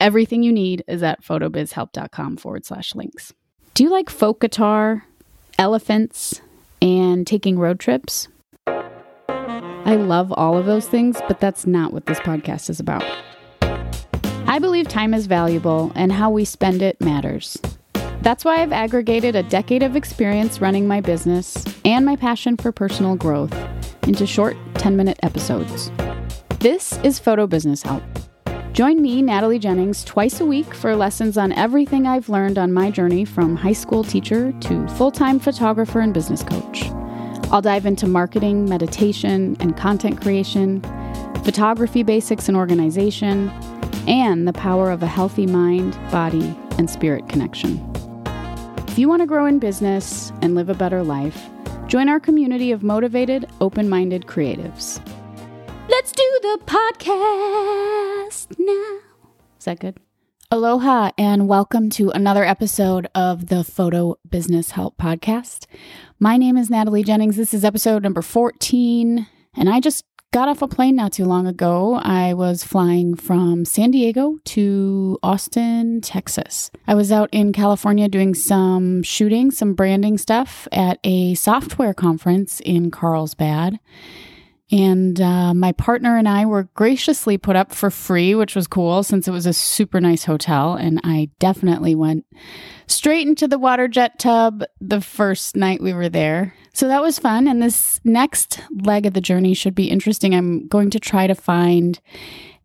Everything you need is at photobizhelp.com forward slash links. Do you like folk guitar, elephants, and taking road trips? I love all of those things, but that's not what this podcast is about. I believe time is valuable and how we spend it matters. That's why I've aggregated a decade of experience running my business and my passion for personal growth into short 10 minute episodes. This is Photo Business Help Join me, Natalie Jennings, twice a week for lessons on everything I've learned on my journey from high school teacher to full time photographer and business coach. I'll dive into marketing, meditation, and content creation, photography basics and organization, and the power of a healthy mind, body, and spirit connection. If you want to grow in business and live a better life, join our community of motivated, open minded creatives. Let's do the podcast now. Is that good? Aloha and welcome to another episode of the Photo Business Help Podcast. My name is Natalie Jennings. This is episode number 14, and I just got off a plane not too long ago. I was flying from San Diego to Austin, Texas. I was out in California doing some shooting, some branding stuff at a software conference in Carlsbad. And uh, my partner and I were graciously put up for free, which was cool since it was a super nice hotel. And I definitely went straight into the water jet tub the first night we were there. So that was fun. And this next leg of the journey should be interesting. I'm going to try to find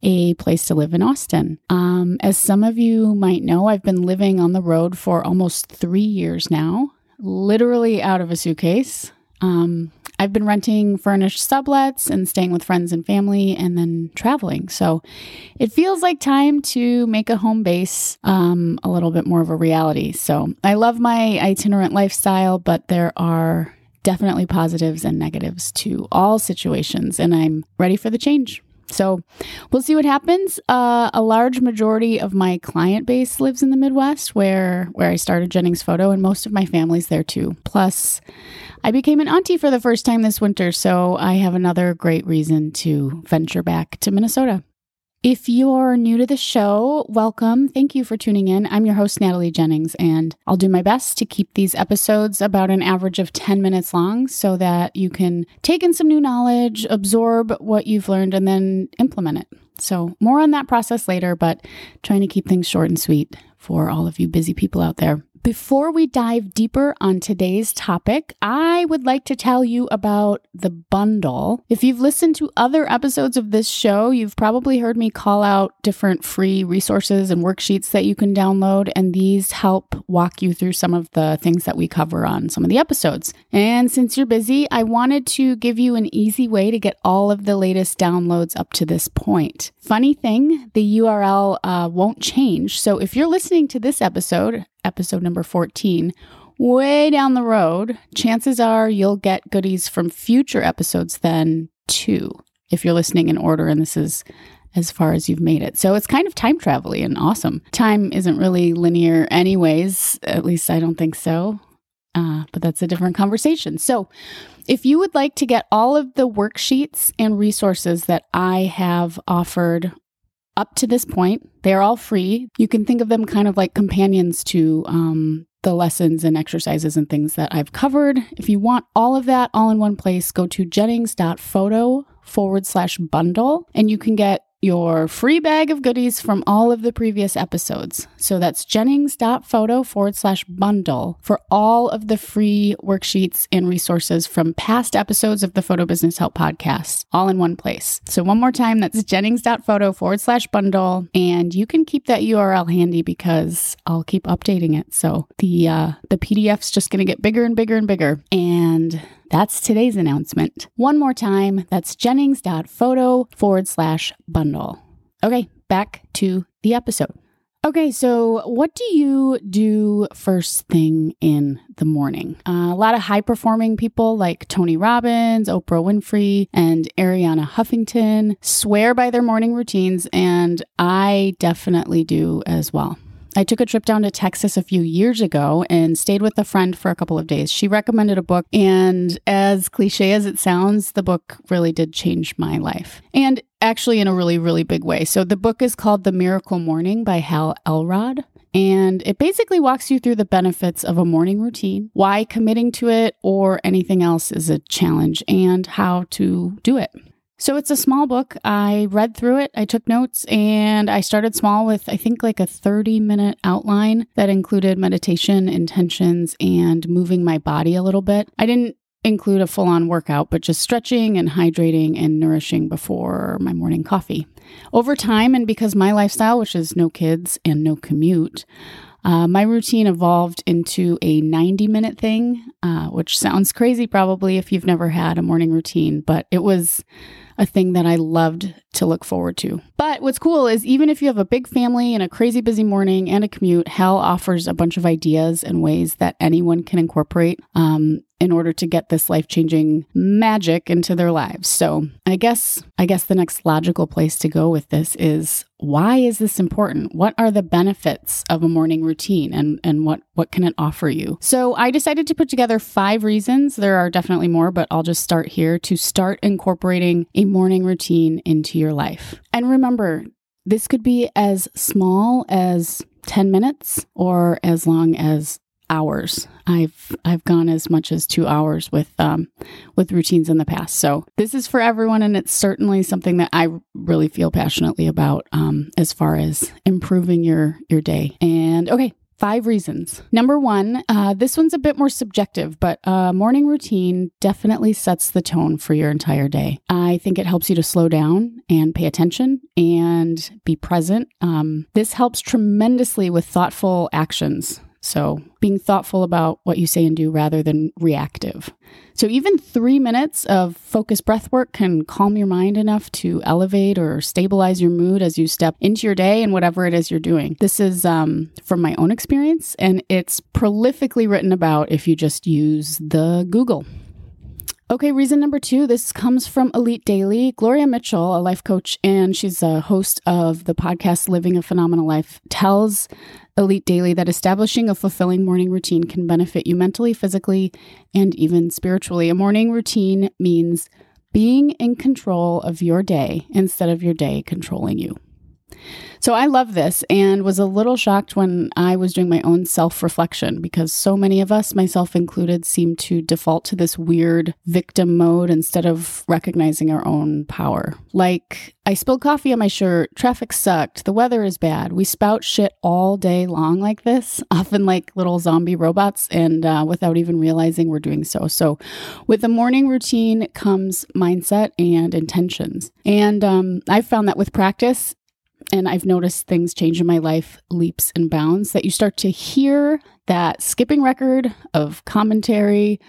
a place to live in Austin. Um, as some of you might know, I've been living on the road for almost three years now, literally out of a suitcase. Um, I've been renting furnished sublets and staying with friends and family and then traveling. So it feels like time to make a home base um, a little bit more of a reality. So I love my itinerant lifestyle, but there are definitely positives and negatives to all situations, and I'm ready for the change. So we'll see what happens. Uh, a large majority of my client base lives in the Midwest, where where I started Jennings Photo, and most of my family's there too. Plus, I became an auntie for the first time this winter, so I have another great reason to venture back to Minnesota. If you're new to the show, welcome. Thank you for tuning in. I'm your host, Natalie Jennings, and I'll do my best to keep these episodes about an average of 10 minutes long so that you can take in some new knowledge, absorb what you've learned, and then implement it. So, more on that process later, but trying to keep things short and sweet for all of you busy people out there. Before we dive deeper on today's topic, I would like to tell you about the bundle. If you've listened to other episodes of this show, you've probably heard me call out different free resources and worksheets that you can download, and these help walk you through some of the things that we cover on some of the episodes. And since you're busy, I wanted to give you an easy way to get all of the latest downloads up to this point. Funny thing, the URL uh, won't change. So if you're listening to this episode, episode number 14, way down the road, chances are you'll get goodies from future episodes then too, if you're listening in order and this is as far as you've made it. So it's kind of time travel and awesome. Time isn't really linear, anyways. At least I don't think so. Uh, but that's a different conversation. So, if you would like to get all of the worksheets and resources that I have offered up to this point. They're all free. You can think of them kind of like companions to um, the lessons and exercises and things that I've covered. If you want all of that all in one place, go to jennings.photo forward slash bundle and you can get your free bag of goodies from all of the previous episodes. So that's jennings.photo forward slash bundle for all of the free worksheets and resources from past episodes of the Photo Business Help podcast, all in one place. So one more time, that's jennings.photo forward slash bundle. And you can keep that URL handy because I'll keep updating it. So the uh, the PDF's just gonna get bigger and bigger and bigger. And that's today's announcement. One more time, that's jennings.photo forward slash bundle. Okay, back to the episode. Okay, so what do you do first thing in the morning? Uh, a lot of high performing people like Tony Robbins, Oprah Winfrey, and Arianna Huffington swear by their morning routines, and I definitely do as well. I took a trip down to Texas a few years ago and stayed with a friend for a couple of days. She recommended a book, and as cliche as it sounds, the book really did change my life. And actually, in a really, really big way. So, the book is called The Miracle Morning by Hal Elrod. And it basically walks you through the benefits of a morning routine, why committing to it or anything else is a challenge, and how to do it. So it's a small book. I read through it, I took notes, and I started small with, I think, like a 30 minute outline that included meditation, intentions, and moving my body a little bit. I didn't include a full on workout, but just stretching and hydrating and nourishing before my morning coffee. Over time, and because my lifestyle, which is no kids and no commute, uh, my routine evolved into a 90 minute thing, uh, which sounds crazy probably if you've never had a morning routine, but it was a thing that I loved to look forward to. But what's cool is even if you have a big family and a crazy busy morning and a commute, Hal offers a bunch of ideas and ways that anyone can incorporate um, in order to get this life-changing magic into their lives. So, I guess I guess the next logical place to go with this is why is this important? What are the benefits of a morning routine and and what what can it offer you? So, I decided to put together 5 reasons. There are definitely more, but I'll just start here to start incorporating a morning routine into your life. And remember, this could be as small as 10 minutes or as long as hours. I've I've gone as much as two hours with um, with routines in the past. So this is for everyone, and it's certainly something that I really feel passionately about um, as far as improving your your day. And okay. Five reasons. Number one, uh, this one's a bit more subjective, but a morning routine definitely sets the tone for your entire day. I think it helps you to slow down and pay attention and be present. Um, this helps tremendously with thoughtful actions so, being thoughtful about what you say and do rather than reactive. So, even three minutes of focused breath work can calm your mind enough to elevate or stabilize your mood as you step into your day and whatever it is you're doing. This is um, from my own experience, and it's prolifically written about if you just use the Google. Okay, reason number two this comes from Elite Daily. Gloria Mitchell, a life coach, and she's a host of the podcast Living a Phenomenal Life, tells Elite Daily that establishing a fulfilling morning routine can benefit you mentally, physically, and even spiritually. A morning routine means being in control of your day instead of your day controlling you. So I love this and was a little shocked when I was doing my own self reflection because so many of us, myself included, seem to default to this weird victim mode instead of recognizing our own power. Like, I spilled coffee on my shirt, traffic sucked, the weather is bad. We spout shit all day long like this, often like little zombie robots, and uh, without even realizing we're doing so. So, with the morning routine comes mindset and intentions. And um, I've found that with practice, and I've noticed things change in my life leaps and bounds that you start to hear that skipping record of commentary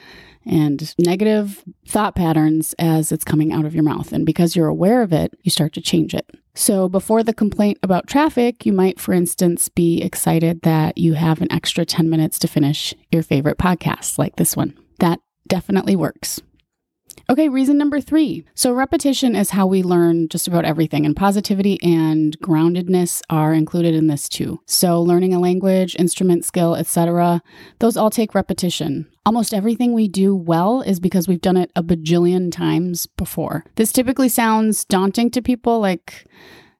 and negative thought patterns as it's coming out of your mouth. And because you're aware of it, you start to change it. So, before the complaint about traffic, you might, for instance, be excited that you have an extra 10 minutes to finish your favorite podcast like this one. That definitely works. Okay, reason number three. So, repetition is how we learn just about everything, and positivity and groundedness are included in this too. So, learning a language, instrument skill, etc., those all take repetition. Almost everything we do well is because we've done it a bajillion times before. This typically sounds daunting to people like,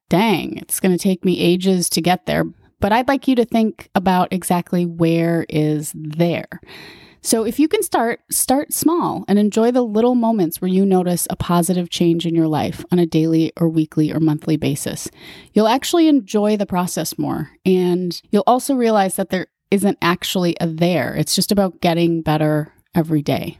dang, it's going to take me ages to get there. But I'd like you to think about exactly where is there. So if you can start, start small and enjoy the little moments where you notice a positive change in your life on a daily or weekly or monthly basis. You'll actually enjoy the process more and you'll also realize that there isn't actually a there. It's just about getting better every day.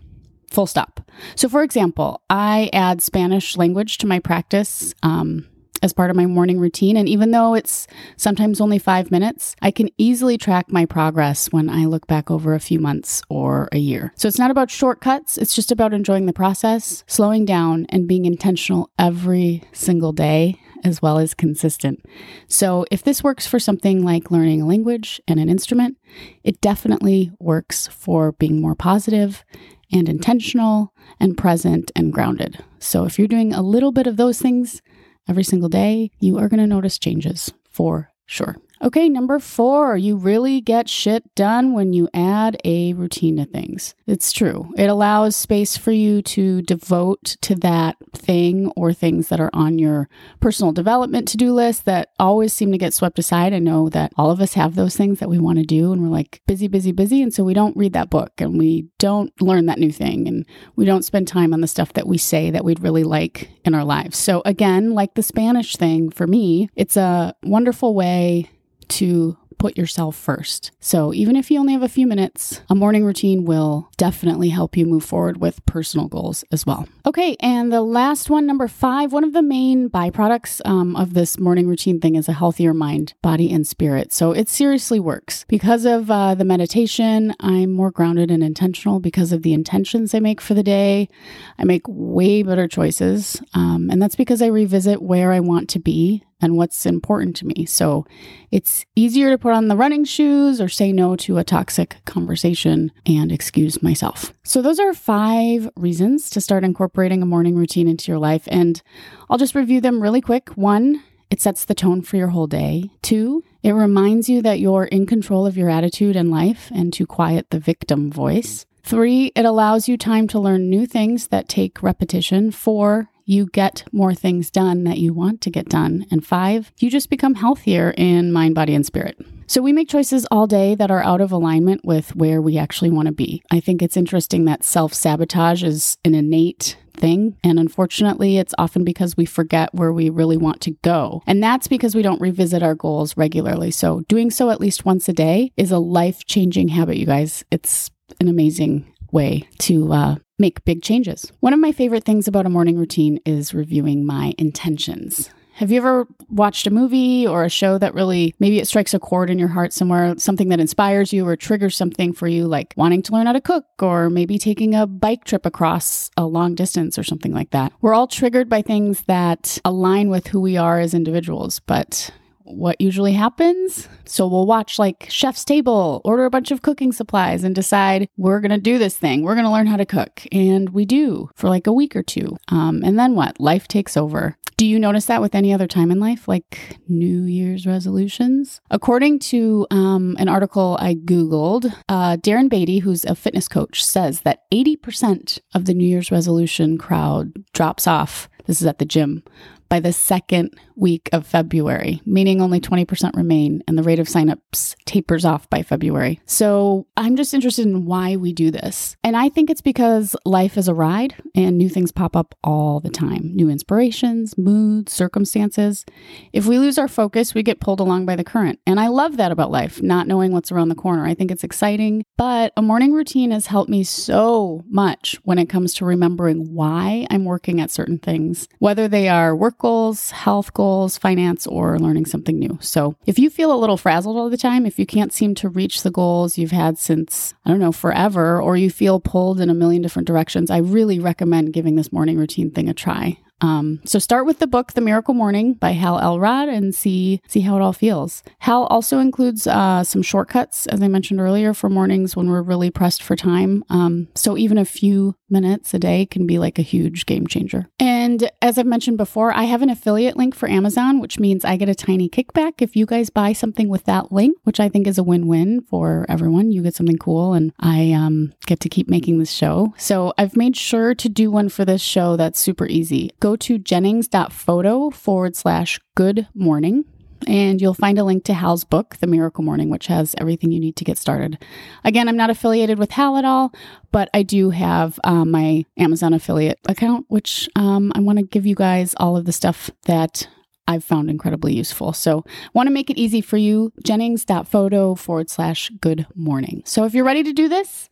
Full stop. So, for example, I add Spanish language to my practice. Um, as part of my morning routine. And even though it's sometimes only five minutes, I can easily track my progress when I look back over a few months or a year. So it's not about shortcuts, it's just about enjoying the process, slowing down, and being intentional every single day. as well as consistent. So, if this works for something like learning a language and an instrument, it definitely works for being more positive and intentional and present and grounded. So, if you're doing a little bit of those things every single day, you are going to notice changes for sure. Okay, number four, you really get shit done when you add a routine to things. It's true. It allows space for you to devote to that thing or things that are on your personal development to do list that always seem to get swept aside. I know that all of us have those things that we want to do and we're like busy, busy, busy. And so we don't read that book and we don't learn that new thing and we don't spend time on the stuff that we say that we'd really like in our lives. So, again, like the Spanish thing for me, it's a wonderful way to put yourself first. So, even if you only have a few minutes, a morning routine will definitely help you move forward with personal goals as well. Okay, and the last one, number five, one of the main byproducts um, of this morning routine thing is a healthier mind, body, and spirit. So, it seriously works. Because of uh, the meditation, I'm more grounded and intentional because of the intentions I make for the day. I make way better choices. Um, and that's because I revisit where I want to be and what's important to me. So it's easier to put on the running shoes or say no to a toxic conversation and excuse myself. So, those are five reasons to start incorporating a morning routine into your life. And I'll just review them really quick. One, it sets the tone for your whole day. Two, it reminds you that you're in control of your attitude and life and to quiet the victim voice. Three, it allows you time to learn new things that take repetition. Four, you get more things done that you want to get done. And five, you just become healthier in mind, body, and spirit. So we make choices all day that are out of alignment with where we actually want to be. I think it's interesting that self sabotage is an innate thing. And unfortunately, it's often because we forget where we really want to go. And that's because we don't revisit our goals regularly. So doing so at least once a day is a life changing habit, you guys. It's an amazing way to uh, make big changes. One of my favorite things about a morning routine is reviewing my intentions. Have you ever watched a movie or a show that really maybe it strikes a chord in your heart somewhere, something that inspires you or triggers something for you, like wanting to learn how to cook or maybe taking a bike trip across a long distance or something like that? We're all triggered by things that align with who we are as individuals, but what usually happens. So we'll watch like Chef's Table, order a bunch of cooking supplies, and decide we're going to do this thing. We're going to learn how to cook. And we do for like a week or two. Um, and then what? Life takes over. Do you notice that with any other time in life, like New Year's resolutions? According to um, an article I Googled, uh, Darren Beatty, who's a fitness coach, says that 80% of the New Year's resolution crowd drops off. This is at the gym by the second week of February, meaning only 20% remain and the rate of signups tapers off by February. So I'm just interested in why we do this. And I think it's because life is a ride and new things pop up all the time new inspirations, moods, circumstances. If we lose our focus, we get pulled along by the current. And I love that about life, not knowing what's around the corner. I think it's exciting, but a morning routine has helped me so much when it comes to remembering why I'm working at certain things, whether they are work goals, health goals, finance, or learning something new. So if you feel a little frazzled all the time, if you can't seem to reach the goals you've had since, I don't know, forever, or you feel pulled in a million different directions, I really recommend giving this morning routine thing a try. Um, so start with the book The Miracle Morning by Hal Elrod and see see how it all feels. Hal also includes uh, some shortcuts, as I mentioned earlier, for mornings when we're really pressed for time. Um, so even a few minutes a day can be like a huge game changer. And as I've mentioned before, I have an affiliate link for Amazon, which means I get a tiny kickback if you guys buy something with that link, which I think is a win-win for everyone. You get something cool, and I um, get to keep making this show. So I've made sure to do one for this show that's super easy. Go to jennings.photo forward slash good morning and you'll find a link to Hal's book, The Miracle Morning, which has everything you need to get started. Again, I'm not affiliated with Hal at all, but I do have um, my Amazon affiliate account, which um, I want to give you guys all of the stuff that I've found incredibly useful. So, want to make it easy for you. Jennings.photo forward slash good morning. So, if you're ready to do this,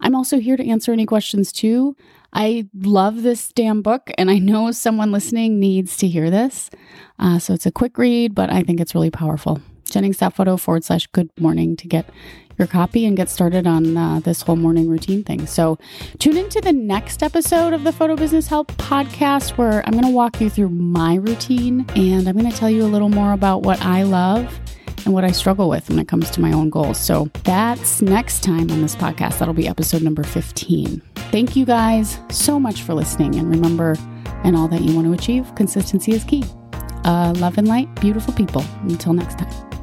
I'm also here to answer any questions too. I love this damn book, and I know someone listening needs to hear this. Uh, so it's a quick read, but I think it's really powerful. Jennings.photo forward slash good morning to get your copy and get started on uh, this whole morning routine thing. So, tune into the next episode of the Photo Business Help podcast where I'm going to walk you through my routine and I'm going to tell you a little more about what I love and what I struggle with when it comes to my own goals. So, that's next time on this podcast. That'll be episode number 15. Thank you guys so much for listening. And remember, in all that you want to achieve, consistency is key. Uh, love and light, beautiful people. Until next time.